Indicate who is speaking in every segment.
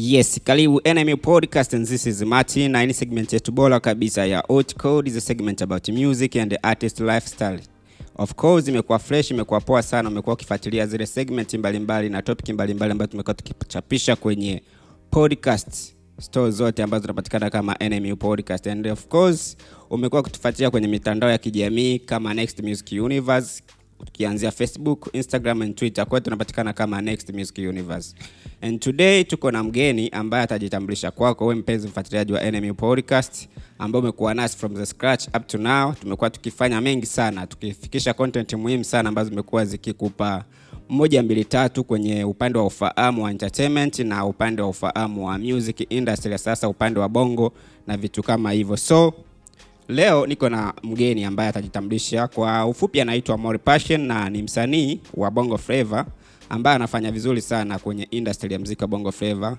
Speaker 1: Yes, karibu NMU Podcast and this is Martin na hii segment yetu bora kabisa ya Hot Code is a segment about music and artist lifestyle. Of course imekuwa fresh, imekuwa poa sana, umekuwa ukifuatilia zile segment mbalimbali na topic mbalimbali ambazo tumekuwa tukichapisha kwenye podcast store zote ambazo zinapatikana kama NMU Podcast and of course umekuwa kutufuatilia kwenye mitandao ya kijamii kama Next Music Universe tukianzia Facebook, Instagram and Twitter. Kwa tunapatikana kama Next Music Universe. And today tuko na mgeni ambaye atajitambulisha kwako wewe mpenzi mfuatiliaji wa NMU Podcast ambao umekuwa nasi from the scratch up to now. Tumekuwa tukifanya mengi sana, tukifikisha content muhimu sana ambazo zimekuwa zikikupa moja mbili tatu kwenye upande wa ufahamu wa entertainment na upande wa ufahamu wa music industry, sasa upande wa bongo na vitu kama hivyo. So Leo niko na mgeni ambaye atajitambulisha kwa ufupi, anaitwa Mori Passion na ni msanii wa Bongo Flava ambaye anafanya vizuri sana kwenye industry ya muziki wa Bongo Flava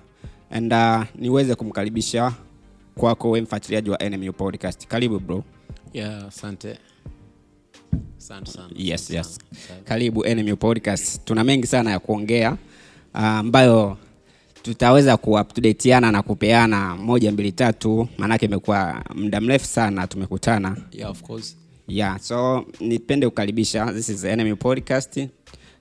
Speaker 1: and uh, niweze kumkaribisha kwako wewe mfuatiliaji wa NMU Podcast. Karibu bro.
Speaker 2: Yeah, asante. Asante sana.
Speaker 1: Yes, yes. Karibu NMU Podcast. Tuna mengi sana ya kuongea uh, ambayo tutaweza kuupdateana na kupeana moja mbili tatu, maanake imekuwa muda mrefu sana tumekutana.
Speaker 2: Yeah, of course.
Speaker 1: Yeah, so nipende kukaribisha. This is Enemy Podcast.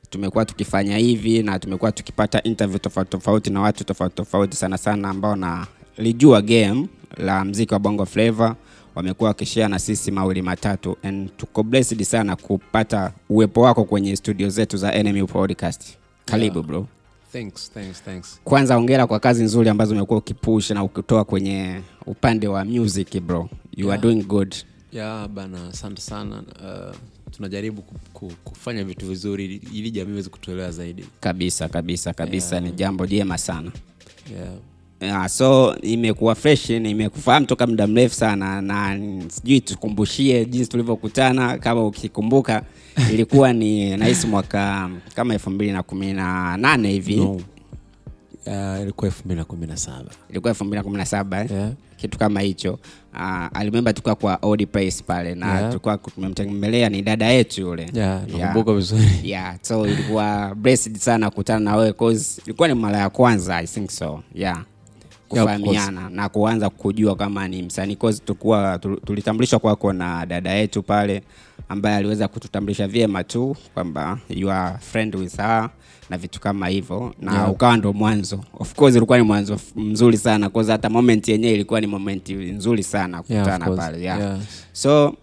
Speaker 1: Tumekuwa tukifanya hivi na tumekuwa tukipata interview tofauti tofauti na watu tofauti tofauti sana sana ambao nalijua game la mziki wa Bongo Flava wamekuwa wakishare na sisi mawili matatu and tuko blessed sana kupata uwepo wako kwenye studio zetu za Enemy Podcast. Karibu
Speaker 2: Yeah.
Speaker 1: bro.
Speaker 2: Thanks, thanks, thanks.
Speaker 1: Kwanza ongera kwa kazi nzuri ambazo umekuwa ukipush na ukitoa kwenye upande wa music bro. You are doing good.
Speaker 2: Yeah, bana, asante sana. Uh, tunajaribu ku, ku, kufanya vitu vizuri ili jamii iweze kutuelewa zaidi.
Speaker 1: Kabisa kabisa kabisa
Speaker 2: Yeah.
Speaker 1: ni jambo jema sana.
Speaker 2: Yeah.
Speaker 1: Yeah, so imekuwa fresh, nimekufahamu toka muda mrefu sana na sijui tukumbushie jinsi tulivyokutana, kama ukikumbuka ilikuwa ni nahisi mwaka kama elfu mbili na kumi na nane hivi
Speaker 2: No. Uh, ilikuwa elfu mbili na kumi na saba.
Speaker 1: ilikuwa elfu mbili na kumi na saba eh?
Speaker 2: Yeah.
Speaker 1: kitu kama hicho uh, alimemba tulikuwa kwa Old Place pale na
Speaker 2: Yeah.
Speaker 1: tulikuwa tumemtembelea ni dada yetu yule
Speaker 2: Yeah, nakumbuka vizuri.
Speaker 1: yeah, so ilikuwa blessed sana kukutana na wewe cause ilikuwa ni mara ya kwanza I think so yeah kufahamiana na kuanza kujua kama ni msanii cause tulikuwa tulitambulishwa kwako na dada yetu pale ambaye aliweza kututambulisha vyema tu kwamba you are friend with her na vitu kama hivyo na
Speaker 2: Yeah.
Speaker 1: ukawa ndo mwanzo of course ulikuwa ni mwanzo mzuri sana cause hata moment yenyewe ilikuwa ni moment nzuri sana kukutana
Speaker 2: yeah,
Speaker 1: pale yeah.
Speaker 2: Yeah.
Speaker 1: so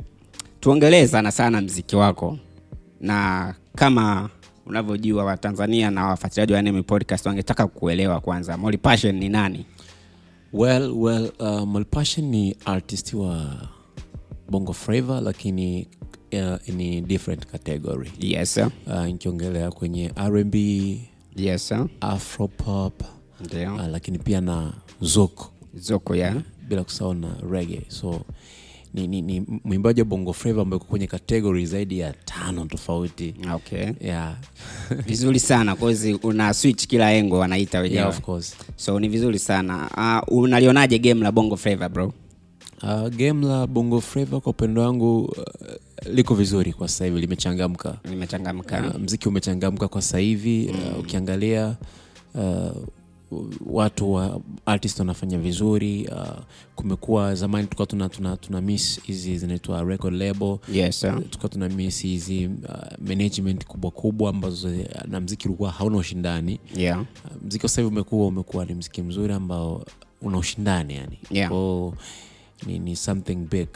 Speaker 1: tuongelee sana sana mziki wako na kama unavyojua watanzania na wafuatiliaji wa podcast wangetaka kuelewa kwanza Molly Passion ni nani
Speaker 2: Well, well, uh, Malpassion ni artist wa Bongo Flava lakini uh, ni different category.
Speaker 1: yes sir.
Speaker 2: Uh, nkiongelea kwenye R&B,
Speaker 1: yes sir.
Speaker 2: Afropop
Speaker 1: ndio
Speaker 2: uh, lakini pia na zoko
Speaker 1: zoko ya
Speaker 2: bila kusahau na rege So ni, ni, ni mwimbaji wa Bongo Flava ambaye uko kwenye kategori zaidi ya tano tofauti.
Speaker 1: okay
Speaker 2: Yeah.
Speaker 1: vizuri sana kozi una switch kila engo wanaita wenyewe
Speaker 2: yeah, of course.
Speaker 1: so ni vizuri sana uh, unalionaje game la bongo flavor bro
Speaker 2: Uh, game la Bongo Flava kwa upendo wangu uh, liko vizuri kwa sasa hivi limechangamka.
Speaker 1: limechangamka
Speaker 2: Uh, mziki umechangamka kwa sasa hivi uh, ukiangalia uh, watu wa artist wanafanya vizuri uh, kumekuwa zamani tukawa tuna, tuna, tuna miss hizi zinaitwa record label.
Speaker 1: Yes
Speaker 2: tulikuwa tuna miss hizi uh, management kubwa kubwa ambazo uh, na mziki ulikuwa hauna ushindani.
Speaker 1: Yeah.
Speaker 2: Uh, mziki sasa hivi umekuwa umekuwa ni mziki mzuri ambao una ushindani yani.
Speaker 1: Yeah.
Speaker 2: Kwao ni, ni something big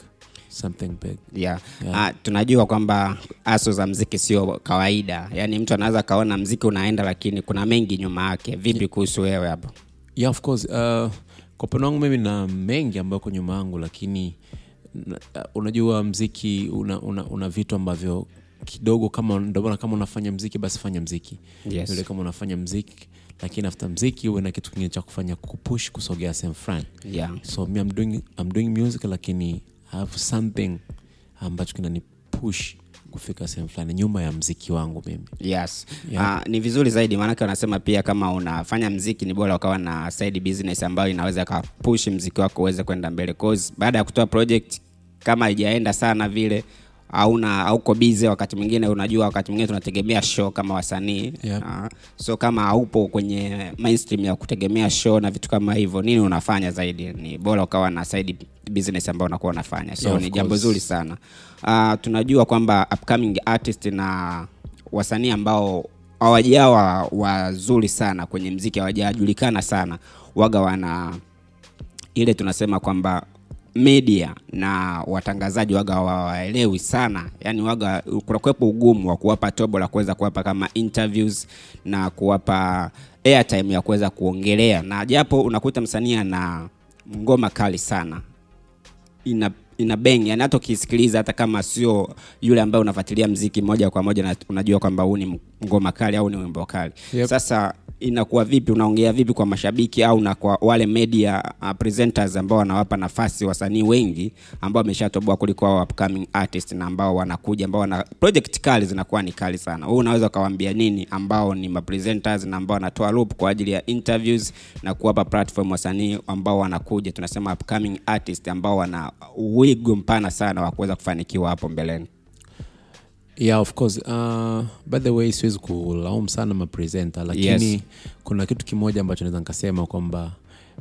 Speaker 2: something big
Speaker 1: yeah.
Speaker 2: Yeah.
Speaker 1: Ah, tunajua kwamba aso za mziki sio kawaida yaani mtu anaweza kaona mziki unaenda lakini kuna mengi nyuma yake vipi kuhusu wewe hapo
Speaker 2: yeah of course uh, kwa upande wangu mimi na mengi ambayo ko nyuma yangu lakini uh, unajua mziki una, una, una vitu ambavyo kidogo kama ndio maana kama unafanya mziki basi fanya mziki
Speaker 1: Yes.
Speaker 2: Yule kama unafanya mziki lakini after mziki uwe na kitu kingine cha kufanya kupush kusogea sehemu fulani
Speaker 1: yeah.
Speaker 2: so mi I'm doing, I'm doing music lakini have something ambacho kinanipush kufika sehemu fulani nyuma ya mziki wangu mimi.
Speaker 1: Yes.
Speaker 2: Yeah.
Speaker 1: uh, ni vizuri zaidi maanake wanasema pia kama unafanya mziki ni bora ukawa na side business ambayo inaweza kapush mziki wako uweze kwenda mbele. Cause baada ya kutoa project kama haijaenda sana vile hauna hauko bize wakati mwingine unajua wakati mwingine tunategemea show kama wasanii.
Speaker 2: Yep.
Speaker 1: Ah, so kama haupo kwenye mainstream ya kutegemea show na vitu kama hivyo nini unafanya zaidi? Ni bora ukawa na side business ambayo unakuwa unafanya. So
Speaker 2: Yeah,
Speaker 1: ni jambo zuri sana. Uh, tunajua kwamba upcoming artist na wasanii ambao hawajawa wazuri sana kwenye mziki hawajajulikana sana waga wana ile tunasema kwamba media na watangazaji waga wawaelewi sana. Yani waga kunakuwepo ugumu wa kuwapa tobo la kuweza kuwapa kama interviews na kuwapa airtime ya kuweza kuongelea. Na japo unakuta msanii ana ngoma kali sana ina ina bang yani hata ukisikiliza hata kama sio yule ambaye unafuatilia mziki moja kwa moja na unajua kwamba huu ni ngoma kali au ni wimbo kali.
Speaker 2: Yep.
Speaker 1: sasa inakuwa vipi unaongea vipi kwa mashabiki au na kwa wale media uh, presenters ambao wanawapa nafasi wasanii wengi ambao wameshatoboa kuliko hao upcoming artist na ambao wanakuja ambao wana project kali zinakuwa ni kali sana. Wewe unaweza ukawaambia nini ambao ni mapresenters na ambao wanatoa loop kwa ajili ya interviews na kuwapa platform wasanii ambao wanakuja? Tunasema upcoming artist ambao wana wigo mpana sana wa kuweza kufanikiwa hapo mbeleni
Speaker 2: yeah of course uh, by the way siwezi kulaumu sana mapresenta lakini
Speaker 1: Yes.
Speaker 2: kuna kitu kimoja ambacho naweza nikasema kwamba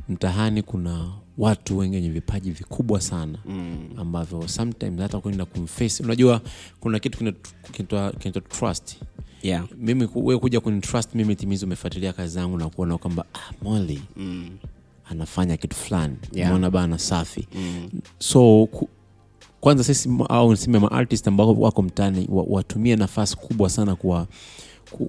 Speaker 2: mtahani kuna watu wengi wenye vipaji vikubwa sana mm. ambavyo sometimes hata kwenda kumface unajua kuna kitu kinaitwa trust
Speaker 1: yeah
Speaker 2: mimi we kuja kunitrust mimi timizi umefuatilia kazi zangu na kuona kwamba ah, moli
Speaker 1: mm.
Speaker 2: Anafanya kitu fulani
Speaker 1: Yeah.
Speaker 2: umeona bana safi mm. so ku, kwanza sisi au niseme maartist ambao wako mtani wa, watumie nafasi kubwa sana kwa ku-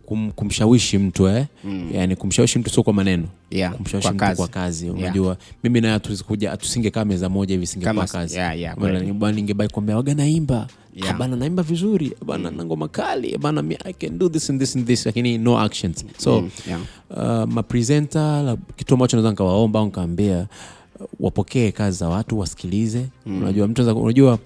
Speaker 2: kum, kumshawishi mtu eh? mm. yani kumshawishi mtu sio kwa maneno
Speaker 1: Yeah,
Speaker 2: kumshawishi
Speaker 1: kwa
Speaker 2: mtu
Speaker 1: kazi.
Speaker 2: kwa kazi
Speaker 1: Yeah.
Speaker 2: unajua mimi naye tusikuja tusingekaa meza moja hivi singekuwa kazi
Speaker 1: yeah, yeah,
Speaker 2: ningebai kwambia waga naimba
Speaker 1: Yeah.
Speaker 2: Ah, bana naimba vizuri bana na ngoma kali bana mi- i can do this and this and this lakini no actions so
Speaker 1: Mm, yeah.
Speaker 2: uh, mapresenta kitu ambacho naweza nikawaomba au nikaambia wapokee kazi za watu wasikilize mm. unajua mtu unajua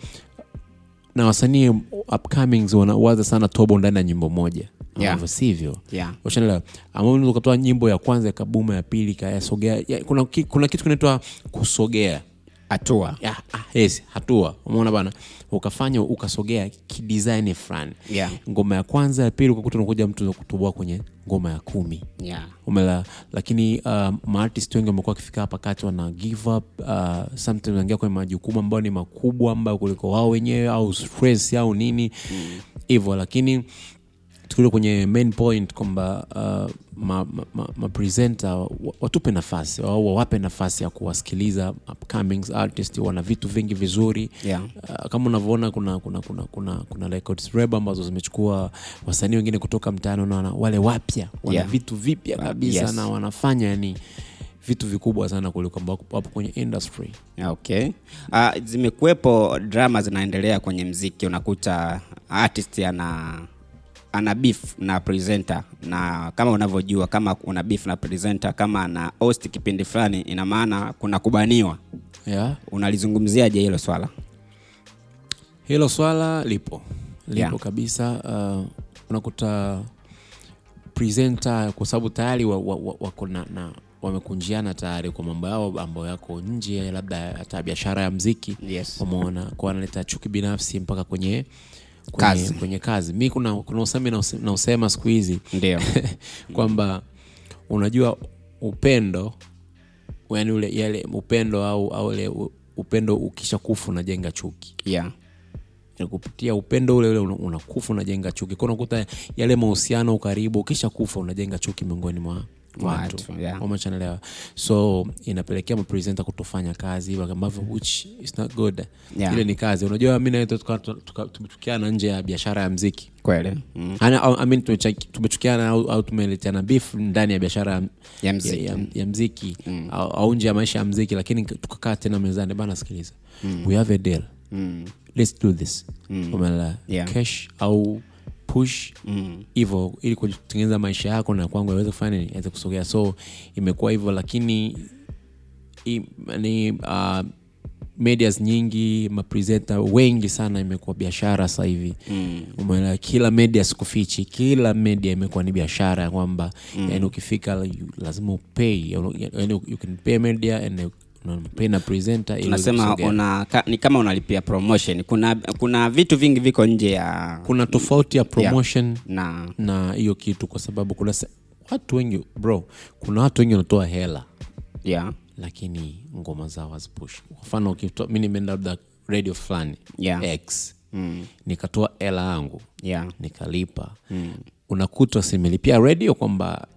Speaker 2: na wasanii upcomings wanawaza sana tobo ndani ya nyimbo moja
Speaker 1: Yeah.
Speaker 2: ambavyo sivyo
Speaker 1: Yeah.
Speaker 2: ushanelewa ambao unaweza ukatoa nyimbo ya kwanza ikabuma ya pili ikayasogea ya, kuna, ki- kuna kitu kinaitwa kusogea
Speaker 1: hatua.
Speaker 2: Ya, ah, yes, hatua. Umeona bana? Ukafanya ukasogea kidesign fulani
Speaker 1: Yeah.
Speaker 2: ngoma ya kwanza ya pili ukakuta unakuja mtu kutoboa kwenye ngoma ya kumi.
Speaker 1: Yeah.
Speaker 2: umela lakini uh, maartist wengi wamekuwa wakifika hapa kati wana give up uh, sometimes wanaingia kwenye majukumu ambayo ni makubwa ambayo kuliko wao wenyewe au stress au nini. Hivyo mm. lakini tukile kwenye main point kwamba uh, mapresenta ma, ma, ma watupe nafasi au wawape nafasi ya kuwasikiliza upcoming artist wana vitu vingi vizuri
Speaker 1: Yeah.
Speaker 2: uh, kama unavyoona kuna kuna kuna kuna kuna records reb ambazo zimechukua wasanii wengine kutoka mtaani unaona wale wapya wana
Speaker 1: Yeah.
Speaker 2: vitu vipya kabisa
Speaker 1: yes.
Speaker 2: na wanafanya yani vitu vikubwa sana kuliko ambao wapo kwenye industry
Speaker 1: okay uh, zimekuwepo drama zinaendelea kwenye mziki unakuta artist ana ana beef na presenter. Na kama unavyojua kama una beef na presenter kama ana host kipindi fulani ina maana kuna kubaniwa.
Speaker 2: Yeah.
Speaker 1: unalizungumziaje hilo swala?
Speaker 2: Hilo swala lipo. Lipo
Speaker 1: Yeah.
Speaker 2: kabisa. Uh, unakuta presenter kwa sababu tayari wa, wa, wa, wako na, na wamekunjiana tayari kwa mambo yao ambayo yako nje labda hata biashara ya mziki.
Speaker 1: Yes.
Speaker 2: umeona? Kwa analeta chuki binafsi mpaka kwenye kwenye
Speaker 1: Kazi.
Speaker 2: kwenye kazi. Mi kuna, kuna usemi nause- nausema siku hizi.
Speaker 1: Ndio.
Speaker 2: Kwamba unajua upendo yani ule yale upendo au, au upendo ukisha kufa unajenga chuki.
Speaker 1: Yeah.
Speaker 2: Kupitia upendo ule ule unakufa unajenga chuki. Kwa unakuta yale mahusiano ukaribu ukisha kufa unajenga chuki miongoni Mwa watu
Speaker 1: yeah.
Speaker 2: so inapelekea mapresenta kutofanya kazi ambavyo which is not good
Speaker 1: Yeah.
Speaker 2: ile ni kazi unajua mi nawe tumechukiana nje ya biashara ya mziki
Speaker 1: kweli mm.
Speaker 2: I mean, tumechukiana au, au tumeleteana beef ndani ya biashara ya,
Speaker 1: mziki.
Speaker 2: ya, ya, ya mziki au, au nje ya maisha ya mziki lakini tukakaa tena mezani bana sikiliza we have a deal
Speaker 1: Mm.
Speaker 2: let's do this Umeelewa?
Speaker 1: Yeah.
Speaker 2: cash au push hivyo ili kutengeneza maisha yako na kwangu aweze kufanya nini aweze kusogea so imekuwa hivyo lakini i, ni uh, medias nyingi mapresenta wengi sana imekuwa biashara sasa hivi mm. umeona kila media sikufichi kila media imekuwa ni biashara ya kwamba mm. yani ukifika lazima upay yani you can pay media and presenter
Speaker 1: unasema una, ka, ni kama unalipia promotion. Kuna kuna vitu vingi viko nje ya
Speaker 2: kuna tofauti ya promotion
Speaker 1: na
Speaker 2: na hiyo kitu kwa sababu kuna se- watu wengi bro kuna watu wengi wanatoa hela.
Speaker 1: Yeah,
Speaker 2: lakini ngoma zao hazipushi kwa mfano mi nimeenda labda radio fulani
Speaker 1: Yeah.
Speaker 2: x nikatoa hela yangu
Speaker 1: yeah.
Speaker 2: nikalipa. Unakuta simelipia radio kwamba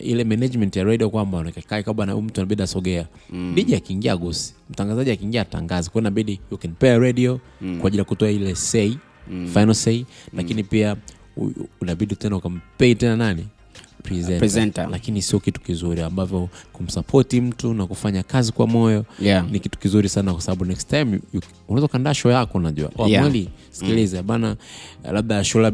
Speaker 2: ile management ya radio kwamba nikakaa kwamba na mtu anabidi asogea mm. dj akiingia gusi mtangazaji akiingia atangaze, kwa inabidi you can pay radio kwa ajili ya kutoa ile say final say lakini pia u- u- unabidi tena ukampei tena nani presenter.
Speaker 1: Presenter.
Speaker 2: lakini sio kitu kizuri ambavyo kumsapoti mtu na kufanya kazi kwa moyo
Speaker 1: Yeah.
Speaker 2: ni kitu kizuri sana kwa sababu next time unaweza ukaandaa show yako unajua
Speaker 1: Yeah.
Speaker 2: mweli sikiliza bana labda show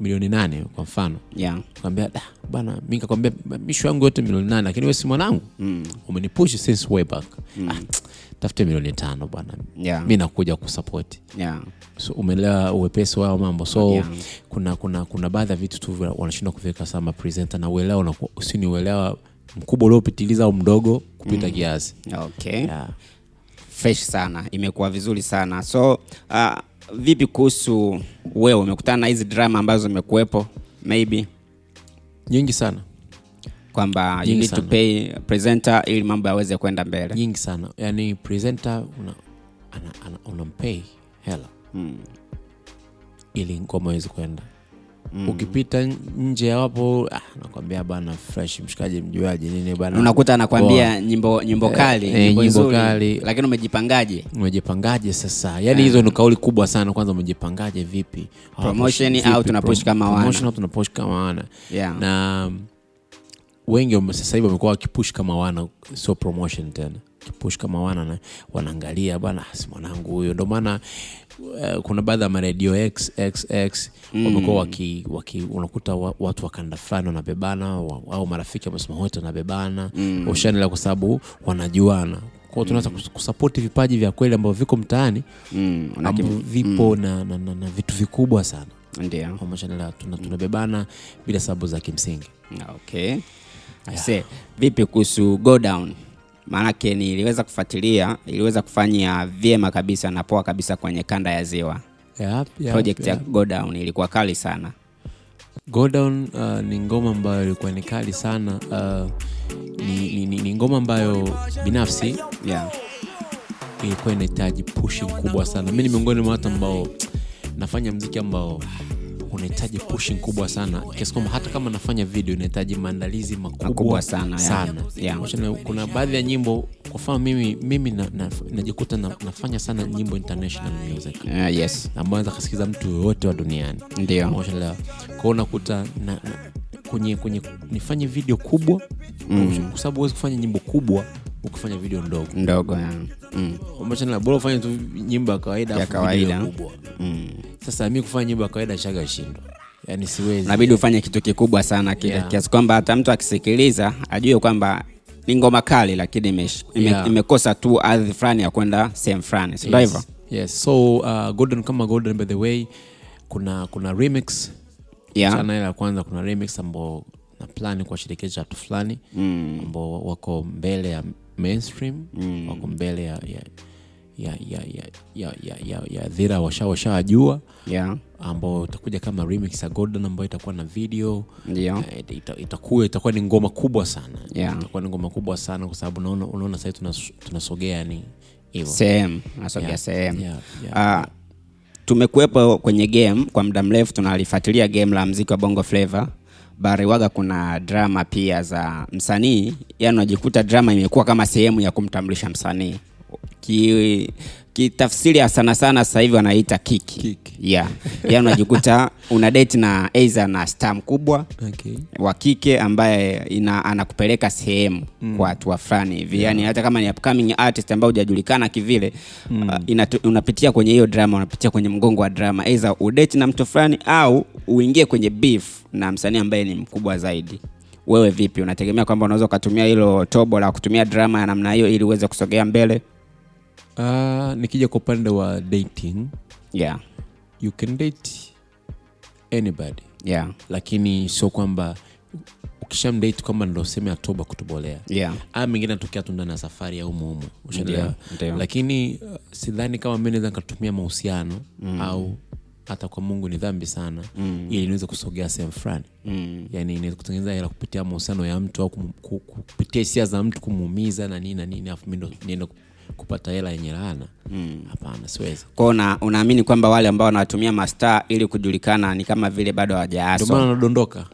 Speaker 2: milioni nane kwa mfano
Speaker 1: yeah.
Speaker 2: kwambia da bana mi kakwambia misho yangu yote milioni nane lakini we si mwanangu mm. umenipush since way back mm. ah, tafute milioni tano bwana
Speaker 1: Yeah.
Speaker 2: mi nakuja kusapoti
Speaker 1: yeah.
Speaker 2: so, umeelewa uwepesi wao mambo so
Speaker 1: Yeah.
Speaker 2: kuna kuna kuna baadhi ya vitu tu wanashindwa kuviweka sama presenter na uelewa unakuwa- usini uelewa mkubwa uliopitiliza au mdogo kupita kiasi
Speaker 1: okay
Speaker 2: yeah.
Speaker 1: fresh sana imekuwa vizuri sana so uh, vipi kuhusu wewe? Umekutana na hizi drama ambazo zimekuwepo? Maybe.
Speaker 2: Nyingi sana.
Speaker 1: Kwamba you
Speaker 2: Nyingi
Speaker 1: need to pay presenter ili mambo yaweze kwenda mbele.
Speaker 2: Nyingi sana. Yani presenter una, ana, hela.
Speaker 1: Mm.
Speaker 2: ili ngoma iweze kwenda mm. ukipita nje ya wapo ah, nakwambia bana fresh mshikaji mjuaji nini bana?
Speaker 1: Unakuta anakwambia nyimbo nyimbo kali
Speaker 2: e,
Speaker 1: nyimbo
Speaker 2: nyimbo kali.
Speaker 1: lakini umejipangaje?
Speaker 2: Umejipangaje sasa? Yani hizo ni kauli kubwa sana. Kwanza umejipangaje vipi?
Speaker 1: Promotion au tunapush kama wana?
Speaker 2: Promotion au tunapush kama wana?
Speaker 1: Yeah.
Speaker 2: na wengi sasa hivi wamekuwa wakipush kama wana sio promotion tena. Kipush kama wana wanaangalia bana si mwanangu huyo. Ndio maana uh, kuna baadhi ya maredio xxx wamekuwa waki, waki unakuta wa, watu wakanda fulani wanabebana au marafiki wamesema wote wanabebana. Mm. ushanila kwa sababu wanajuana. Kwao tunaweza mm. kusapoti vipaji vya kweli ambavyo viko mtaani
Speaker 1: mm.
Speaker 2: ambavyo vipo na, na, na, na vitu vikubwa sana.
Speaker 1: Ndio.
Speaker 2: Tunabebana tuna, bila sababu za kimsingi.
Speaker 1: Okay. Yeah. vipi kuhusu go down maanake niliweza kufuatilia iliweza kufanya vyema kabisa na poa kabisa kwenye kanda ya ziwa
Speaker 2: Yep, yep,
Speaker 1: project
Speaker 2: yep.
Speaker 1: ya Godown ilikuwa kali sana
Speaker 2: Godown uh, ni ngoma ambayo ilikuwa ni kali sana uh, ni, ni, ni, ni ngoma ambayo binafsi
Speaker 1: yeah.
Speaker 2: ilikuwa inahitaji pushing kubwa sana mi ni miongoni mwa watu ambao nafanya mziki ambao unahitaji pushing kubwa sana. Kiasi kwamba hata kama nafanya video inahitaji maandalizi makubwa,
Speaker 1: sana,
Speaker 2: sana,
Speaker 1: yeah.
Speaker 2: Yeah. Kuna baadhi ya nyimbo kwa mfano mimi, mimi na, na, najikuta na, nafanya sana nyimbo international music.
Speaker 1: Uh, yes.
Speaker 2: Ambayo naweza kasikiza mtu yoyote wa duniani.
Speaker 1: Ndio.
Speaker 2: Kwao unakuta na, na, kwenye, kwenye nifanye video kubwa. Mm. kwa sababu huwezi kufanya nyimbo kubwa ukifanya video ndogo
Speaker 1: ndogo. Mm.
Speaker 2: Bora ufanye tu nyimbo ya kawaida
Speaker 1: Ya kawaida.
Speaker 2: kubwa
Speaker 1: Mm.
Speaker 2: sasa mi kufanya nyimbo ya kawaida shaga shindwa yani siwezi
Speaker 1: nabidi ufanye kitu kikubwa sana
Speaker 2: Yeah.
Speaker 1: kiasi kwamba hata mtu akisikiliza ajue kwamba ni ngoma kali lakini imekosa ime,
Speaker 2: Yeah.
Speaker 1: imekosa tu ardhi fulani ya kwenda sehemu fulani sindo hivyo
Speaker 2: yes. yes. so uh, golden kama golden by the way kuna kuna remix
Speaker 1: Yeah.
Speaker 2: chana ya kwanza kuna remix ambao na plani kuwashirikisha watu fulani
Speaker 1: Mm.
Speaker 2: ambao wako mbele ya mainstream mm. wako mbele ya ya ya ya ya ya ya, ya, ya dhira washa washawajua
Speaker 1: yeah.
Speaker 2: ambao itakuja kama remix ya golden ambayo itakuwa na video
Speaker 1: yeah.
Speaker 2: Eh, ita- ita- itakuwa itakuwa ni ngoma kubwa sana
Speaker 1: Yeah.
Speaker 2: itakuwa ni ngoma kubwa sana kwa sababu unaona unaona sasa tunas, tunasogea ni hivyo
Speaker 1: sehemu nasogea
Speaker 2: Yeah.
Speaker 1: sehemu
Speaker 2: Yeah, yeah.
Speaker 1: uh, tumekuwepo kwenye game kwa muda mrefu tunalifuatilia game la mziki wa bongo flava bariwaga kuna drama pia za msanii. Yani unajikuta drama imekuwa kama sehemu ya kumtambulisha msanii kitafsiri ya sana sana sasa hivi wanaita kiki
Speaker 2: Kiki.
Speaker 1: yeah. yani unajikuta una date na aidha na star mkubwa
Speaker 2: okay.
Speaker 1: wa kike ambaye ina, anakupeleka sehemu mm. kwa hatua fulani hivi yani hata kama ni upcoming artist ambaye hujajulikana kivile mm. uh, inatu, unapitia kwenye hiyo drama unapitia kwenye mgongo wa drama aidha udate na mtu fulani au uingie kwenye beef na msanii ambaye ni mkubwa zaidi wewe vipi unategemea kwamba unaweza ukatumia hilo tobo la kutumia drama ya namna hiyo ili uweze kusogea mbele
Speaker 2: uh, nikija kwa upande wa dating
Speaker 1: yeah.
Speaker 2: you can date anybody
Speaker 1: Yeah.
Speaker 2: lakini sio kwamba ukishamdate kwamba ndo seme atoba kutobolea
Speaker 1: Yeah.
Speaker 2: aya mengine anatokea tu ndani ya safari au ushaelewa
Speaker 1: ndio.
Speaker 2: lakini uh, sidhani kama mi naweza nikatumia mahusiano mm. au hata kwa mungu ni dhambi sana mm. ili niweze kusogea sehemu fulani mm. yani niweze kutengeneza hela kupitia mahusiano ya mtu au kupitia hisia za mtu kumuumiza na nini na nini afu mi ndo niende kupata hela yenye laana? Hapana siwezi.
Speaker 1: Kwao una, unaamini kwamba wale ambao wanawatumia mastaa ili kujulikana ni kama vile bado
Speaker 2: ndio maana wanadondoka.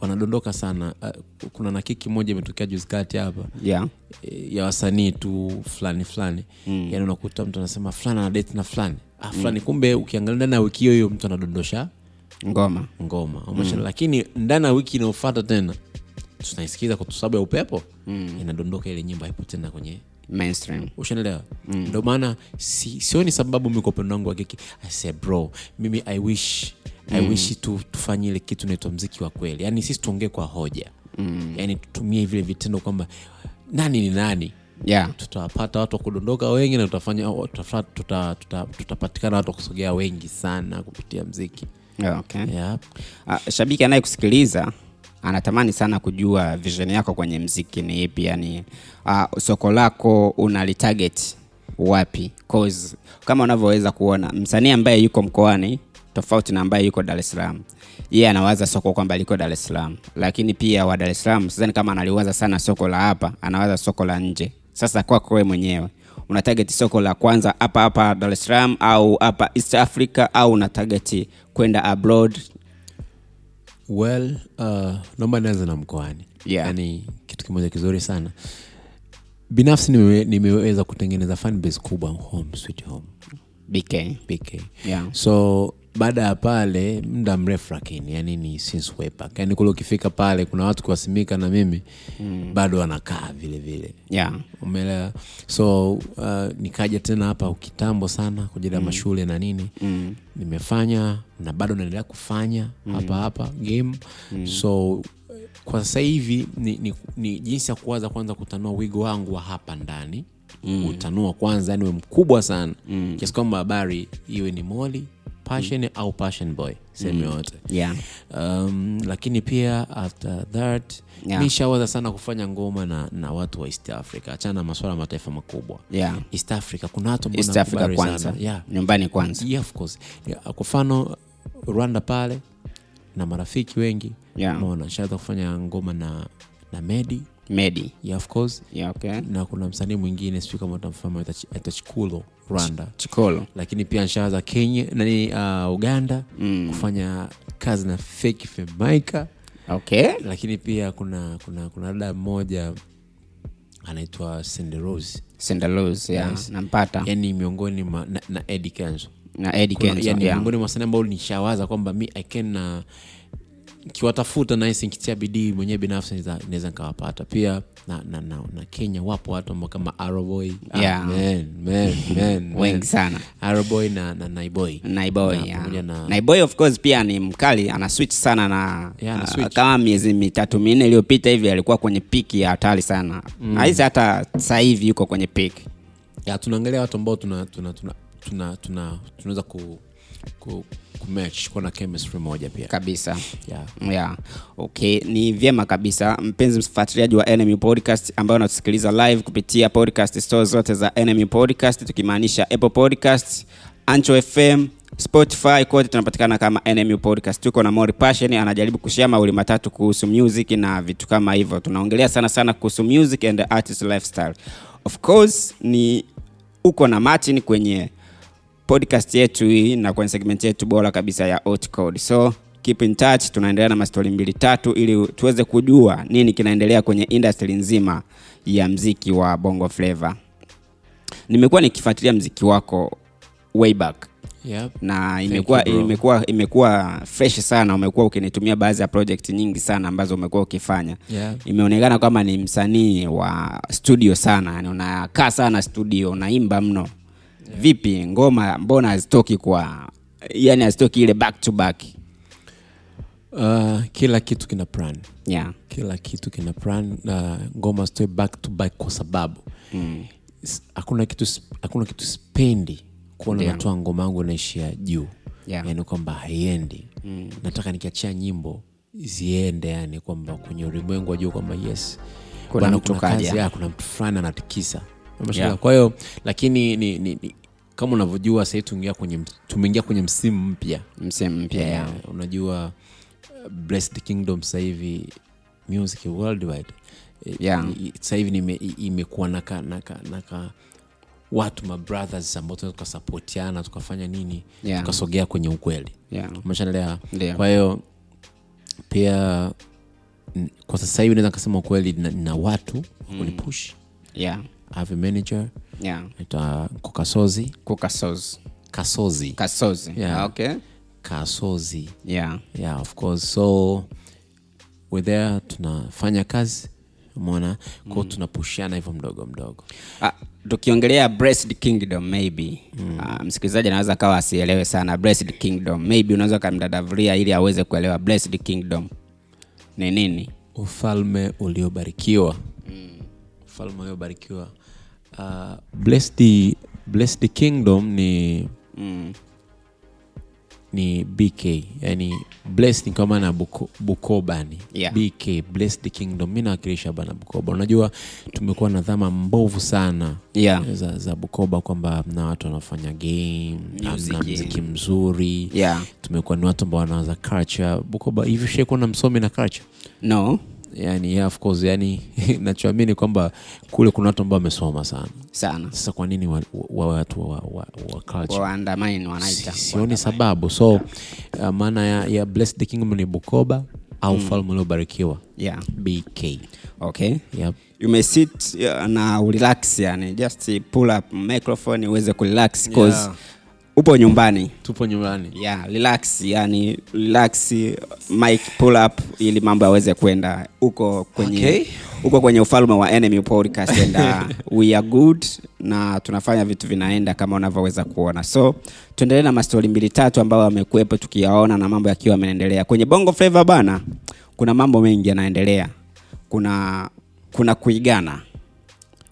Speaker 2: Wanadondoka sana. Uh, kuna na kiki moja imetokea juzi kati hapa.
Speaker 1: Yeah.
Speaker 2: eh, ya wasanii tu fulani fulani. Mm. yani unakuta mtu anasema fulani ana na fulani. Ah, fulani kumbe ukiangalia ndani ya wiki hiyo hiyo mtu anadondosha
Speaker 1: ngoma.
Speaker 2: ngoma. Mm. lakini ndani ya wiki inayofata tena tunaisikiza kwa sababu ya upepo. Mm. inadondoka ile nyimbo haipo tena kwenye
Speaker 1: mainstream
Speaker 2: ushanelewa mm. ndio maana si, sioni sababu mi kwa upendo wangu wa kiki I bro mimi i wish mm. i wish tu, tufanye ile kitu naitwa mziki wa kweli yaani sisi tuongee kwa hoja mm. yaani tutumie vile vitendo kwamba nani ni nani
Speaker 1: yeah.
Speaker 2: tutapata watu wa kudondoka wengi na tutafanya tutapatikana tuta- tuta- tutapatikana watu wa kusogea wengi sana kupitia mziki
Speaker 1: okay.
Speaker 2: yep.
Speaker 1: Uh, shabiki anayekusikiliza anatamani sana kujua vision yako kwenye mziki ni ipi yani uh, soko lako unalitarget wapi? Cause kama unavyoweza kuona msanii ambaye yuko mkoani tofauti na ambaye yuko dar es salaam yeye anawaza soko kwamba liko dar salaam. Lakini pia wa dar es salaam sidhani kama analiwaza sana soko la hapa anawaza soko la nje. Sasa kwako mwenyewe una target soko la kwanza hapa hapa dar salaam au hapa east africa au una target kwenda abroad
Speaker 2: well uh, naomba nianze na mkoani
Speaker 1: Yeah.
Speaker 2: yani kitu kimoja kizuri sana binafsi nime, nimeweza kutengeneza fanbase kubwa home sweet home
Speaker 1: bk
Speaker 2: BK.
Speaker 1: Yeah.
Speaker 2: so baada ya pale muda mrefu lakini yani ni since way back yani kule ukifika pale kuna watu kuwasimika na mimi mm. bado wanakaa vile vile
Speaker 1: yeah.
Speaker 2: umeelewa so uh, nikaja tena hapa kitambo sana kwa ajili ya mashule na nini mm. nimefanya na bado naendelea kufanya mm. hapa hapa game mm. so kwa sasa hivi ni, ni, ni jinsi ya kuwaza kwanza kutanua wigo wangu wa hapa ndani mm. utanua kwanza yani we mkubwa sana mm. kiasi kwamba habari iwe ni moli passion mm. au passion boy sehemu yoyote
Speaker 1: Yeah.
Speaker 2: um, lakini pia after that
Speaker 1: Yeah.
Speaker 2: nishawaza sana kufanya ngoma na, na watu wa east africa achana na maswala mataifa makubwa
Speaker 1: Yeah.
Speaker 2: east africa kuna watu
Speaker 1: east africa kwanza
Speaker 2: yeah.
Speaker 1: nyumbani kwanza
Speaker 2: Yeah, of course. Yeah, kwa mfano rwanda pale na marafiki wengi
Speaker 1: Yeah.
Speaker 2: umeona shaweza kufanya ngoma na na medi
Speaker 1: medi
Speaker 2: yeah, of course
Speaker 1: yeah, okay.
Speaker 2: na kuna msanii mwingine sijui kama utamfahamu chikulo rwanda
Speaker 1: chikolo
Speaker 2: lakini pia nshawaza kenya nani uh, uganda mm. kufanya kazi na feki femaika
Speaker 1: okay.
Speaker 2: lakini pia kuna kuna kuna dada mmoja anaitwa senderose
Speaker 1: Cinderlos, yeah. nampata
Speaker 2: yani miongoni ma, na, na edi kenzo
Speaker 1: na Eddie Kenzo,
Speaker 2: yani
Speaker 1: yeah.
Speaker 2: miongoni mwa wasanii ambao nishawaza kwamba mi I can uh, kiwatafuta nahisi nkitia bidii mwenyewe binafsi naweza- nkawapata nikawapata. Pia na, na, na, na kenya wapo watu ambao kama aroboy
Speaker 1: Yeah. wengi sana.
Speaker 2: Aroboy na, na naiboy.
Speaker 1: Naiboy
Speaker 2: Na
Speaker 1: yeah.
Speaker 2: na-
Speaker 1: naiboy of course pia ni mkali ana switch sana na
Speaker 2: Yeah, ana
Speaker 1: uh, kama miezi mitatu minne iliyopita hivi alikuwa kwenye piki ya hatari sana. Mm. nahisi hata sasa hivi yuko kwenye piki
Speaker 2: ya tunaangalia watu ambao tuna tuna tuna tuna tuna tunaweza ku, ku, kumatch kuwa na chemistry moja pia.
Speaker 1: Kabisa.
Speaker 2: Yeah.
Speaker 1: yeah. okay ni vyema kabisa mpenzi mfuatiliaji wa NMU podcast ambayo unatusikiliza live kupitia podcast store zote za NMU podcast tukimaanisha apple podcast ancho fm spotify kote tunapatikana kama NMU podcast. Tuko na mori passion anajaribu kushia mawili matatu kuhusu music na vitu kama hivyo. Tunaongelea sana sana kuhusu music and artist lifestyle. Of course ni uko na martin kwenye podcast yetu hii na kwenye segment yetu bora kabisa ya Hotcode. So keep in touch, tunaendelea na mastori mbili tatu ili tuweze kujua nini kinaendelea kwenye industry nzima ya mziki wa Bongo Flava. Nimekuwa nikifuatilia mziki wako way back
Speaker 2: Yep.
Speaker 1: na imekuwa imekuwa imekuwa fresh sana. Umekuwa ukinitumia baadhi ya project nyingi sana ambazo umekuwa ukifanya
Speaker 2: Yeah.
Speaker 1: imeonekana kama ni msanii wa studio sana, yani unakaa sana studio, unaimba mno. Yeah. Vipi ngoma, mbona hazitoki kwa yani hazitoki ile back to back?
Speaker 2: Uh, kila kitu kina plan
Speaker 1: Yeah.
Speaker 2: kila kitu kina plan na ngoma stoe back to back kwa sababu mm. hakuna kitu hakuna kitu spendi kuona natoa ngoma yangu naishia juu
Speaker 1: Yeah.
Speaker 2: yani kwamba haiendi mm. nataka nikiachia nyimbo ziende yani kwamba kwenye ulimwengu wajua kwamba yes
Speaker 1: Kuna
Speaker 2: bwana,
Speaker 1: mtu
Speaker 2: kuna kazi, ya, kuna mtu fulani anatikisa
Speaker 1: Yeah.
Speaker 2: kwa hiyo lakini ni, ni, ni, kama unavyojua sahii tumeingia kwenye, tumeingia kwenye msimu mpya
Speaker 1: msimu mpya
Speaker 2: yeah.
Speaker 1: yeah.
Speaker 2: unajua uh, blessed kingdom sasa hivi music worldwide Eh,
Speaker 1: Yeah.
Speaker 2: i- i- sasa hivi imekuwa naka, naka, naka watu mabrothers ambao tunaweza tukasapotiana tukafanya nini
Speaker 1: Yeah.
Speaker 2: tukasogea kwenye ukweli
Speaker 1: Yeah.
Speaker 2: umeshaelewa
Speaker 1: yeah.
Speaker 2: kwa hiyo pia n- kwa sasa hivi naweza kasema ukweli na, na watu kunipush
Speaker 1: Yeah.
Speaker 2: I have a manager.
Speaker 1: Yeah.
Speaker 2: naitwa kokasozi
Speaker 1: kukasozi
Speaker 2: kasozi.
Speaker 1: Kasozi.
Speaker 2: Yeah.
Speaker 1: okay.
Speaker 2: Kasozi.
Speaker 1: Yeah.
Speaker 2: yeah of course. So we're there tunafanya kazi. Umeona? Kwao tunapushiana hivyo mdogo mdogo.
Speaker 1: Ah, tukiongelea breast kingdom maybe. Ah, msikilizaji anaweza akawa asielewe sana breast kingdom. Maybe unaweza ukamdadavulia ili aweze kuelewa breast kingdom. Ni nini?
Speaker 2: Ufalme uliobarikiwa. Ufalme uliobarikiwa uh, blessed, blessed kingdom ni
Speaker 1: mm.
Speaker 2: ni bk yani blessed ni kwa maana ya Buko, bukoba ni
Speaker 1: Yeah.
Speaker 2: bk blessed kingdom mi nawakilisha bana bukoba unajua tumekuwa na dhama mbovu sana
Speaker 1: yeah.
Speaker 2: za, za bukoba kwamba mna watu wanafanya game
Speaker 1: Music.
Speaker 2: na mziki mzuri
Speaker 1: Yeah.
Speaker 2: tumekuwa ni watu ambao wanawaza culture bukoba hivi shaikuwa na msomi na culture
Speaker 1: no
Speaker 2: yani yeah, of course yani nachoamini kwamba kule kuna watu ambao wamesoma sana.
Speaker 1: Sana.
Speaker 2: Sasa kwa nini wa, wa, watu wa, wa, wa culture?
Speaker 1: Waandamani wanaita
Speaker 2: Si- sioni sababu. So uh, maana ya, ya blessed the kingdom ni bukoba au ufalme uliobarikiwa?
Speaker 1: Yeah.
Speaker 2: bk
Speaker 1: okay.
Speaker 2: Yep.
Speaker 1: you may sit uh, na urelax yani just pull up microphone uweze kurelax cause
Speaker 2: Yeah.
Speaker 1: Upo nyumbani?
Speaker 2: Tupo nyumbani.
Speaker 1: Yeah, relax yani relax mic pull up ili mambo yaweze kwenda. Uko kwenye
Speaker 2: Okay.
Speaker 1: uko kwenye ufalme wa enemy podcast and uh, we are good na tunafanya vitu vinaenda kama unavyoweza kuona. So tuendelee na mastori mbili tatu ambayo amekuwepo tukiyaona na mambo yakiwa yameendelea. Kwenye bongo flava bana kuna mambo mengi yanaendelea. Kuna kuna kuigana.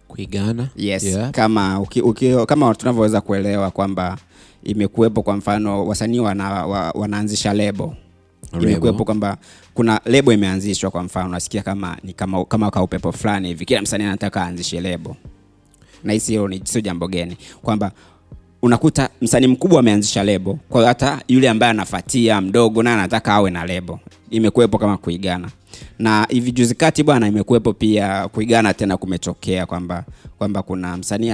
Speaker 2: Kuigana?
Speaker 1: Yes
Speaker 2: yeah.
Speaker 1: kama uki, uki, kama tunavyoweza kuelewa kwamba imekuwepo kwa mfano wasanii wana, wa, wanaanzisha lebo.
Speaker 2: Imekuepo
Speaker 1: imekuwepo kwamba kuna lebo imeanzishwa kwa mfano nasikia kama ni kama, kama kaupepo fulani hivi kila msanii anataka aanzishe lebo. Na hisi hilo sio jambo geni. Kwamba unakuta msanii mkubwa ameanzisha lebo kwa hata yule ambaye anafatia mdogo naye anataka awe na lebo. Imekuwepo kama kuigana. Na hivi juzi kati bwana imekuwepo pia kuigana tena kumetokea kwamba kwamba kuna msanii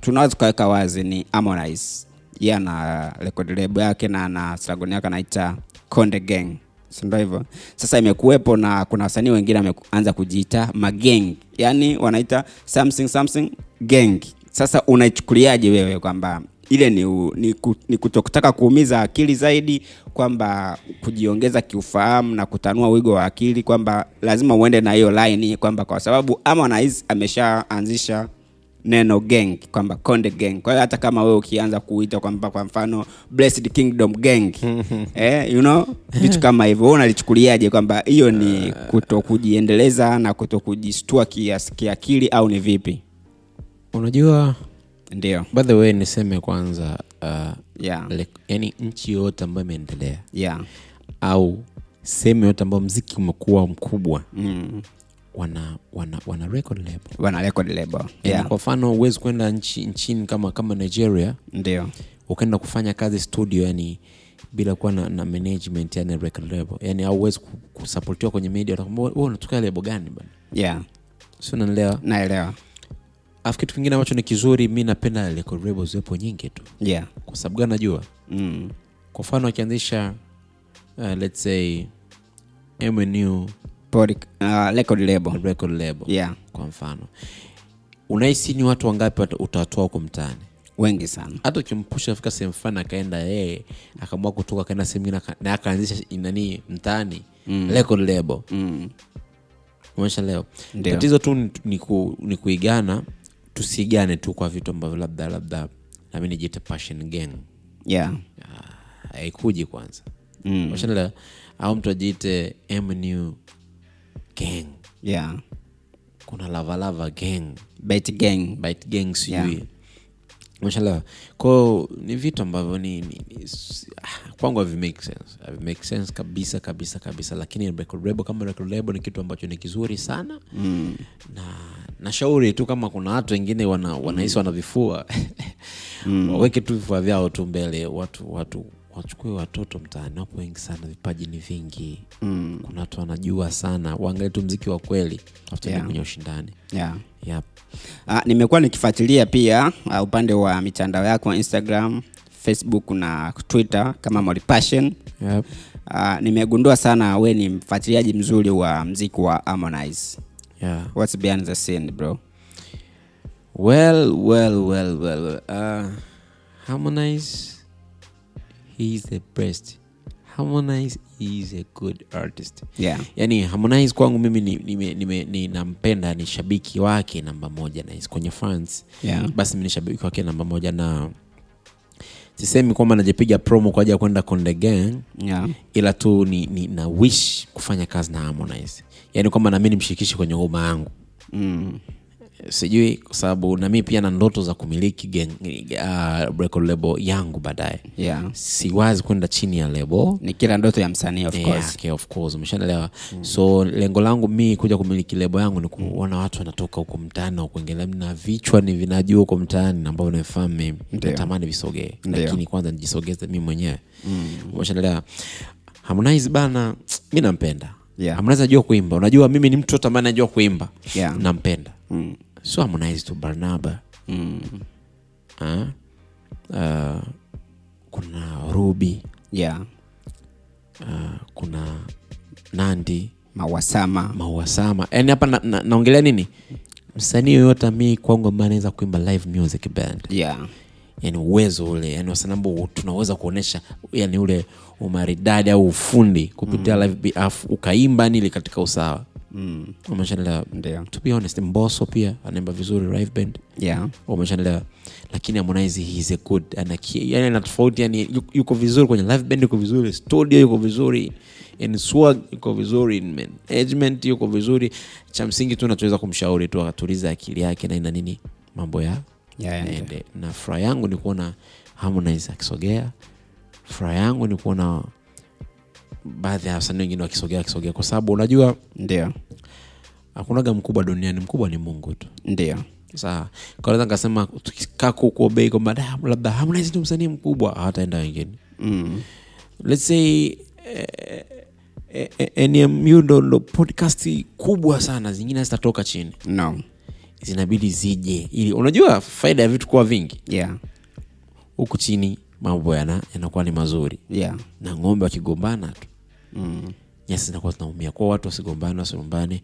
Speaker 1: tunaweza tukaweka wazi ni Harmonize yeye ana record label yake na ana slogan yake anaita Konde Gang. Si hivyo? Sasa imekuwepo na kuna wasanii wengine wameanza kujiita mageng. Yani wanaita something something gang. Sasa unaichukuliaje wewe kwamba ile ni, u- ni, ni kutokutaka kuumiza akili zaidi kwamba kujiongeza kiufahamu na kutanua wigo wa akili kwamba lazima uende na hiyo line kwamba kwa sababu Harmonize ameshaanzisha neno gang kwamba konde gang kwa hiyo hata kama wewe ukianza kuita kwamba kwa mfano blessed kingdom gang eh, you know vitu kama hivyo wewe unalichukuliaje kwamba hiyo ni kuto kujiendeleza na kuto kujistua kiakili au ni vipi
Speaker 2: unajua
Speaker 1: ndio
Speaker 2: by the way niseme kwanza uh,
Speaker 1: yeah.
Speaker 2: like, yani nchi yoyote ambayo imeendelea
Speaker 1: yeah.
Speaker 2: au sehemu yoyote ambayo mziki umekuwa mkubwa
Speaker 1: mm.
Speaker 2: Wana wana wana record label.
Speaker 1: Wana record label
Speaker 2: yeah. kwa mfano huwezi kwenda nchi, nchini kama kama nigeria
Speaker 1: ndio.
Speaker 2: ukaenda kufanya kazi studio yani bila kuwa na, na management yani record label. Yani au huwezi kusapotiwa kwenye media. Wewe unatoka lebo gani bana
Speaker 1: yeah.
Speaker 2: si unanielewa?
Speaker 1: Naelewa.
Speaker 2: Afu kitu kingine ambacho ni kizuri mi napenda record label ziwepo nyingi tu.
Speaker 1: Yeah.
Speaker 2: kwa sababu gani najua?
Speaker 1: Mm.
Speaker 2: kwa mfano akianzisha uh, let's say mnu
Speaker 1: Pod, uh, record label.
Speaker 2: Record label.
Speaker 1: Yeah.
Speaker 2: kwa mfano. Unahisi ni watu wangapi utawatoa huko mtaani?
Speaker 1: Wengi sana.
Speaker 2: Hata ukimpusha afika sehemu fulani akaenda yeye akaamua kutoka akaenda sehemu ingine na akaanzisha nani mtaani mm. record label.
Speaker 1: Mm.
Speaker 2: umesha leo? Tatizo tu ni, ni, ku, ni kuigana tusigane tu kwa vitu ambavyo labda labda nami nijiite passion gang.
Speaker 1: Yeah.
Speaker 2: Ah, haikuji kwanza.
Speaker 1: Mm.
Speaker 2: umeshaelewa au mtu ajiite mnu gang.
Speaker 1: Yeah.
Speaker 2: kuna lavalava gang.
Speaker 1: Bet gang.
Speaker 2: Bite gang sijui.
Speaker 1: Yeah.
Speaker 2: mashallah. Kwao ni vitu ambavyo ni, ni, ni ah, kwangu havimake sense. Havimake sense kabisa kabisa kabisa. Lakini record label kama record label ni kitu ambacho ni kizuri sana.
Speaker 1: Mm.
Speaker 2: na nashauri tu kama kuna watu wengine wana, wanahisi wana vifua waweke tu vifua vyao tu mbele watu watu wachukue watoto mtaani wapo wengi sana vipaji ni vingi
Speaker 1: Mm.
Speaker 2: kuna watu wanajua sana waangalie tu mziki wa kweli
Speaker 1: Yeah.
Speaker 2: kwenye ushindani
Speaker 1: yeah.
Speaker 2: yep.
Speaker 1: Ah, nimekuwa nikifuatilia pia uh, upande wa mitandao yako instagram facebook na twitter kama Molipassion.
Speaker 2: Yep.
Speaker 1: Uh, nimegundua sana we ni mfuatiliaji mzuri wa mziki wa Harmonize.
Speaker 2: Yeah.
Speaker 1: What's behind the scene bro?
Speaker 2: Well, well, well, well. well. Uh, Harmonize, he's the best. Harmonize is a good artist.
Speaker 1: Yeah.
Speaker 2: Yani Harmonize kwangu mimi ni, ni, ni, ni, nampenda ni shabiki wake namba moja na kwenye fans
Speaker 1: Yeah.
Speaker 2: basi mi ni shabiki wake namba moja na sisemi kwamba najipiga promo kwa ajili ya kwenda Konde Gang
Speaker 1: Yeah.
Speaker 2: ila tu ni, ni na wish kufanya kazi na Harmonize, yani kwamba nami nimshirikishi kwenye ngoma yangu
Speaker 1: Mm.
Speaker 2: Sijui kwa sababu nami pia na ndoto za kumiliki gang, uh, record label yangu baadaye.
Speaker 1: Yeah.
Speaker 2: siwazi kwenda chini ya label.
Speaker 1: Ni kila ndoto ya msanii of
Speaker 2: Yeah,
Speaker 1: course.
Speaker 2: okay, of course umeshaelewa so lengo langu mi kuja kumiliki lebo yangu ni kuona watu wanatoka huko mtaani na kuingelea na vichwa ni vinajua huko mtaani ambavyo nafahamu mimi. Natamani visogee. Lakini kwanza nijisogeze mi mwenyewe. Umeshaelewa Harmonize bana mi nampenda.
Speaker 1: Yeah.
Speaker 2: Harmonize anajua kuimba. Unajua mimi ni mtu yote ambaye anajua kuimba.
Speaker 1: Yeah.
Speaker 2: nampenda.
Speaker 1: Mm.
Speaker 2: Sio Harmonize tu Barnaba.
Speaker 1: Mm.
Speaker 2: uh, uh, kuna Ruby.
Speaker 1: Yeah.
Speaker 2: uh, kuna Nandi.
Speaker 1: Mawasama.
Speaker 2: Mauasama yani hapa na, na, naongelea nini? Msanii yoyote mi kwangu ambaye anaweza kuimba live music band.
Speaker 1: Yeah.
Speaker 2: yani uwezo ule yani wasanambo tunaweza kuonyesha yani ule umaridadi au ufundi kupitia live bi- ukaimba nili katika usawa
Speaker 1: Mm.
Speaker 2: umeshanelewa to be honest mboso pia anaimba vizuri live band
Speaker 1: Yeah.
Speaker 2: umeshanelewa lakini Harmonize he a good yani ana tofauti yani yuko, vizuri kwenye live band yuko vizuri studio yuko vizuri in swag yuko vizuri in management yuko vizuri cha msingi tu nachoweza kumshauri tu akatuliza akili yake na ina nini mambo ya
Speaker 1: Yeah, yeah,
Speaker 2: yeah. na furaha yangu ni kuona Harmonize akisogea furaha yangu ni kuona baadhi ya wasanii wengine wakisogea wakisogea kwa sababu unajua
Speaker 1: Ndio.
Speaker 2: hakunaga mkubwa duniani mkubwa ni Mungu tu
Speaker 1: Ndio.
Speaker 2: sawa kaweza nikasema tukikaa kuobei kwamba labda hamnaizi ndio msanii mkubwa hawataenda wengine
Speaker 1: Mm.
Speaker 2: let's say eh, eh, eh, NMU ndo ndo podcast kubwa sana zingine zitatoka chini
Speaker 1: No.
Speaker 2: zinabidi zije ili unajua faida ya vitu kuwa vingi
Speaker 1: Yeah.
Speaker 2: huku chini mambo yana yanakuwa ni mazuri
Speaker 1: Yeah.
Speaker 2: na ng'ombe wakigombana tu
Speaker 1: Mm.
Speaker 2: nyasi zinakuwa zinaumia kwao watu wasigombane wasigombane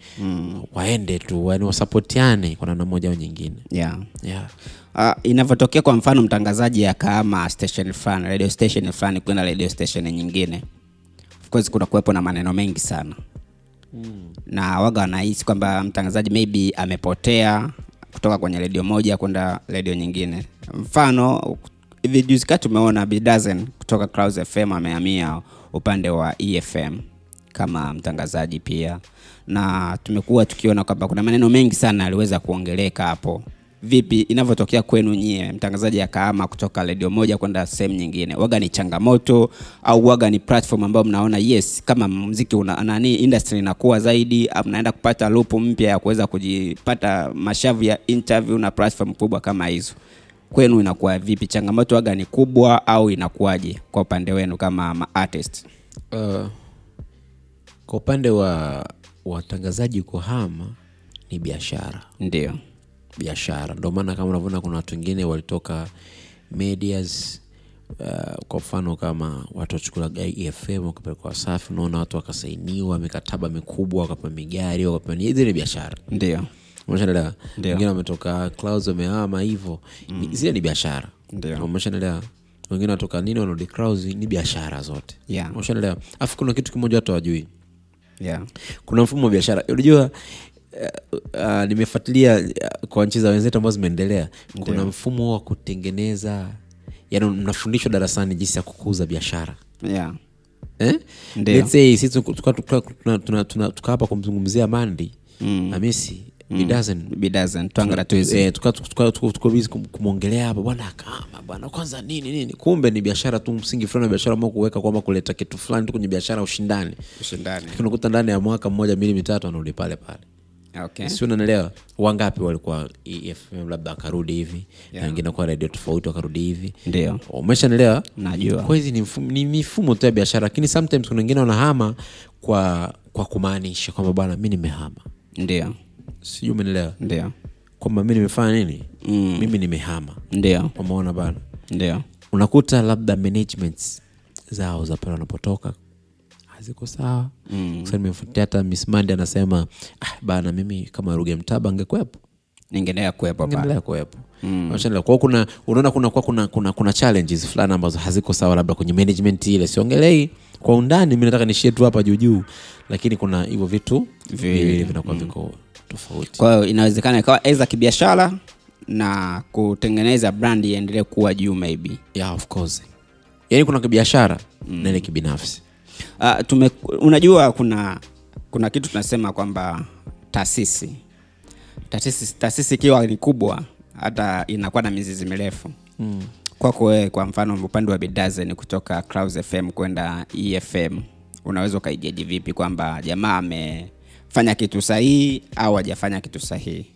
Speaker 2: waende tu yani wasapotiane kwa namna moja au nyingine
Speaker 1: Yeah.
Speaker 2: yeah.
Speaker 1: Uh, inavyotokea kwa mfano mtangazaji akaama station fulani radio station fulani kwenda radio station nyingine of course kuna kuwepo na maneno mengi sana mm. na waga wanahisi kwamba mtangazaji maybe amepotea kutoka kwenye redio moja kwenda redio nyingine mfano hivi juzi kati tumeona Bidazen kutoka Clouds FM amehamia upande wa EFM kama mtangazaji pia. Na tumekuwa tukiona kwamba kuna maneno mengi sana yaliweza kuongeleka hapo. Vipi inavyotokea kwenu nyie mtangazaji akaama kutoka redio moja kwenda sehemu nyingine. Waga ni changamoto au waga ni platform ambayo mnaona yes kama mziki una nani industry inakuwa zaidi mnaenda kupata loop mpya ya kuweza kujipata mashavu ya interview na platform kubwa kama hizo kwenu inakuwa vipi? Changamoto aga ni kubwa au inakuwaje kwa upande wenu kama ma artist?
Speaker 2: Uh, kwa upande wa watangazaji kuhama ni biashara.
Speaker 1: Ndio.
Speaker 2: Biashara. Ndio maana kama unavyoona kuna watu wengine walitoka medias uh, kwa mfano kama watu wachukula efm wakapelekwa wasafi unaona watu wakasainiwa mikataba mikubwa wakapewa migari wakapewa ni- zile biashara.
Speaker 1: Ndio
Speaker 2: umeshaelewa
Speaker 1: Ndio.
Speaker 2: wengine wametoka clouds wamehama hivo mm. zile ni biashara umeshanelewa wengine watoka nini wanarudi clouds ni biashara zote
Speaker 1: Yeah.
Speaker 2: umeshanelewa afu kuna kitu kimoja watu wajui
Speaker 1: yeah.
Speaker 2: kuna mfumo wa biashara unajua uh, uh, nimefuatilia uh, kwa nchi za wenzetu ambazo zimeendelea kuna mfumo wa kutengeneza yani mnafundishwa darasani jinsi ya kukuza biashara
Speaker 1: yeah.
Speaker 2: eh?
Speaker 1: Ndio.
Speaker 2: Let's say sisi tuka- tuka- tuka- tuna- tuna- tuna- tuka hapa kumzungumzia mandi
Speaker 1: Mm.
Speaker 2: hamisi
Speaker 1: hizi
Speaker 2: Eh, tuko busy kumwongelea hapa bwana kama bwana kwanza nini nini? Kumbe ni biashara tu msingi fulani wa biashara ma kuweka kwamba kuleta kitu fulani tu kwenye biashara ushindani.
Speaker 1: Ushindani.
Speaker 2: Lakini ndani ya mwaka mmoja mbili mitatu anarudi pale pale.
Speaker 1: Okay.
Speaker 2: si unanelewa wangapi walikuwa EFM labda akarudi hivi na wengine kuwa redio tofauti wakarudi hivi?
Speaker 1: Ndio.
Speaker 2: Umeshanelewa
Speaker 1: najua.
Speaker 2: Kwa hizi ni ni mifumo tu ya biashara lakini sometimes kuna wengine wanahama kwa kwa kumaanisha kwamba bwana mi nimehama.
Speaker 1: Ndio
Speaker 2: sijui umenelewa
Speaker 1: ndio.
Speaker 2: Kwamba mi nimefanya nini? Mm. mimi nimehama.
Speaker 1: Ndio.
Speaker 2: Umeona bana.
Speaker 1: Ndio.
Speaker 2: Unakuta labda management zao za pale wanapotoka haziko sawa. Mm. nimefutia hata mismandi anasema ah, bana mimi kama ruge mtaba angekwepo
Speaker 1: ningendelea kuwepo
Speaker 2: Umeshaelewa? Kwa kuna unaona kuna, kuna, kuna, kuna, kuna challenges fulani ambazo haziko sawa labda kwenye management ile. Siongelei. Kwa undani mi nataka nishie tu hapa juujuu lakini kuna hivyo vitu viwili vinakuwa viko tofauti.
Speaker 1: Kwa hiyo inawezekana ikawa eza kibiashara na kutengeneza brand iendelee kuwa juu maybe.
Speaker 2: Yeah, of course. Yaani kuna kibiashara na ile kibinafsi.
Speaker 1: Uh, tume, unajua kuna kuna kitu tunasema kwamba taasisi. Taasisi taasisi ikiwa ni kubwa hata inakuwa na mizizi mirefu. Mm. kwako wewe kwa mfano upande wa bidazen kutoka Clouds fm kwenda efm unaweza ukaijaji vipi kwamba jamaa amefanya kitu sahihi au hajafanya kitu sahihi.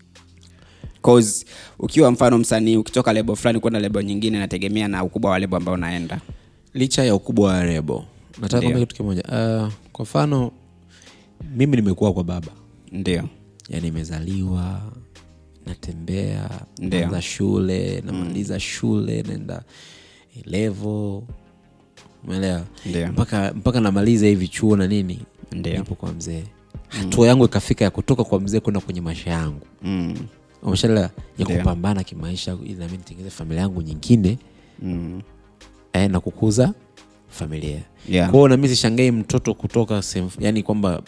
Speaker 1: Cause ukiwa mfano msanii ukitoka lebo fulani kwenda lebo nyingine nategemea na ukubwa wa lebo ambao unaenda.
Speaker 2: Licha ya ukubwa wa rebo nataka kwambia kitu kimoja. Uh, kwa mfano mimi nimekuwa kwa baba.
Speaker 1: Ndio.
Speaker 2: Yani nimezaliwa natembea
Speaker 1: za
Speaker 2: naanza shule namaliza shule naenda levo umeelewa? Mpaka mpaka namaliza hivi chuo na nini
Speaker 1: Ndio.
Speaker 2: nipo kwa mzee hatua yangu ikafika ya kutoka kwa mzee kwenda kwenye maisha yangu
Speaker 1: mm.
Speaker 2: umeshaelewa ya kupambana kimaisha ili nami nitengeze familia yangu nyingine
Speaker 1: Mm.
Speaker 2: eh, na kukuza familia
Speaker 1: Yeah.
Speaker 2: kwao nami sishangai mtoto kutoka sehemu yani kwamba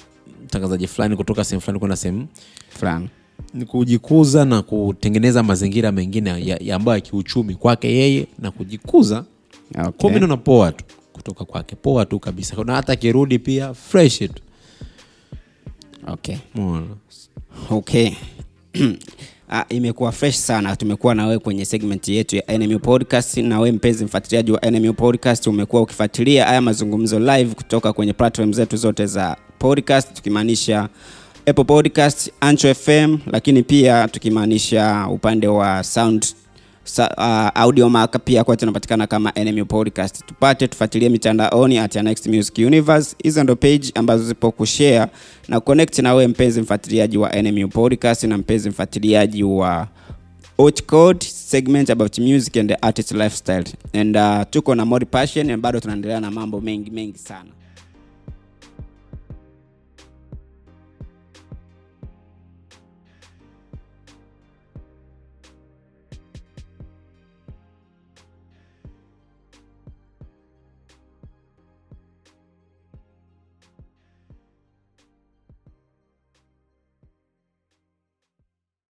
Speaker 2: mtangazaji fulani kutoka sehemu fulani kwenda sehemu
Speaker 1: fulani
Speaker 2: ni kujikuza na kutengeneza mazingira mengine ya, ya ambayo ya kiuchumi kwake yeye na kujikuza
Speaker 1: okay.
Speaker 2: mi poa tu kutoka kwake poa tu kabisa na hata akirudi pia fresh tu
Speaker 1: okay. Okay. Ah, imekuwa fresh sana tumekuwa na wewe kwenye segment yetu ya NMU podcast na wewe mpenzi mfuatiliaji wa NMU podcast umekuwa ukifuatilia haya mazungumzo live kutoka kwenye platform zetu zote za podcast tukimaanisha Apple Podcast, Ancho FM lakini pia tukimaanisha upande wa sound Sa, uh, audio maka pia kwa tunapatikana kama NMU podcast. Tupate tufuatilie mitandaoni at next music universe. Hizo ndo page ambazo zipo kushare na connect na wewe mpenzi mfuatiliaji wa NMU podcast na mpenzi mfuatiliaji wa Hot Code segment about music and the artist lifestyle. And uh, tuko na more passion bado tunaendelea na mambo mengi mengi sana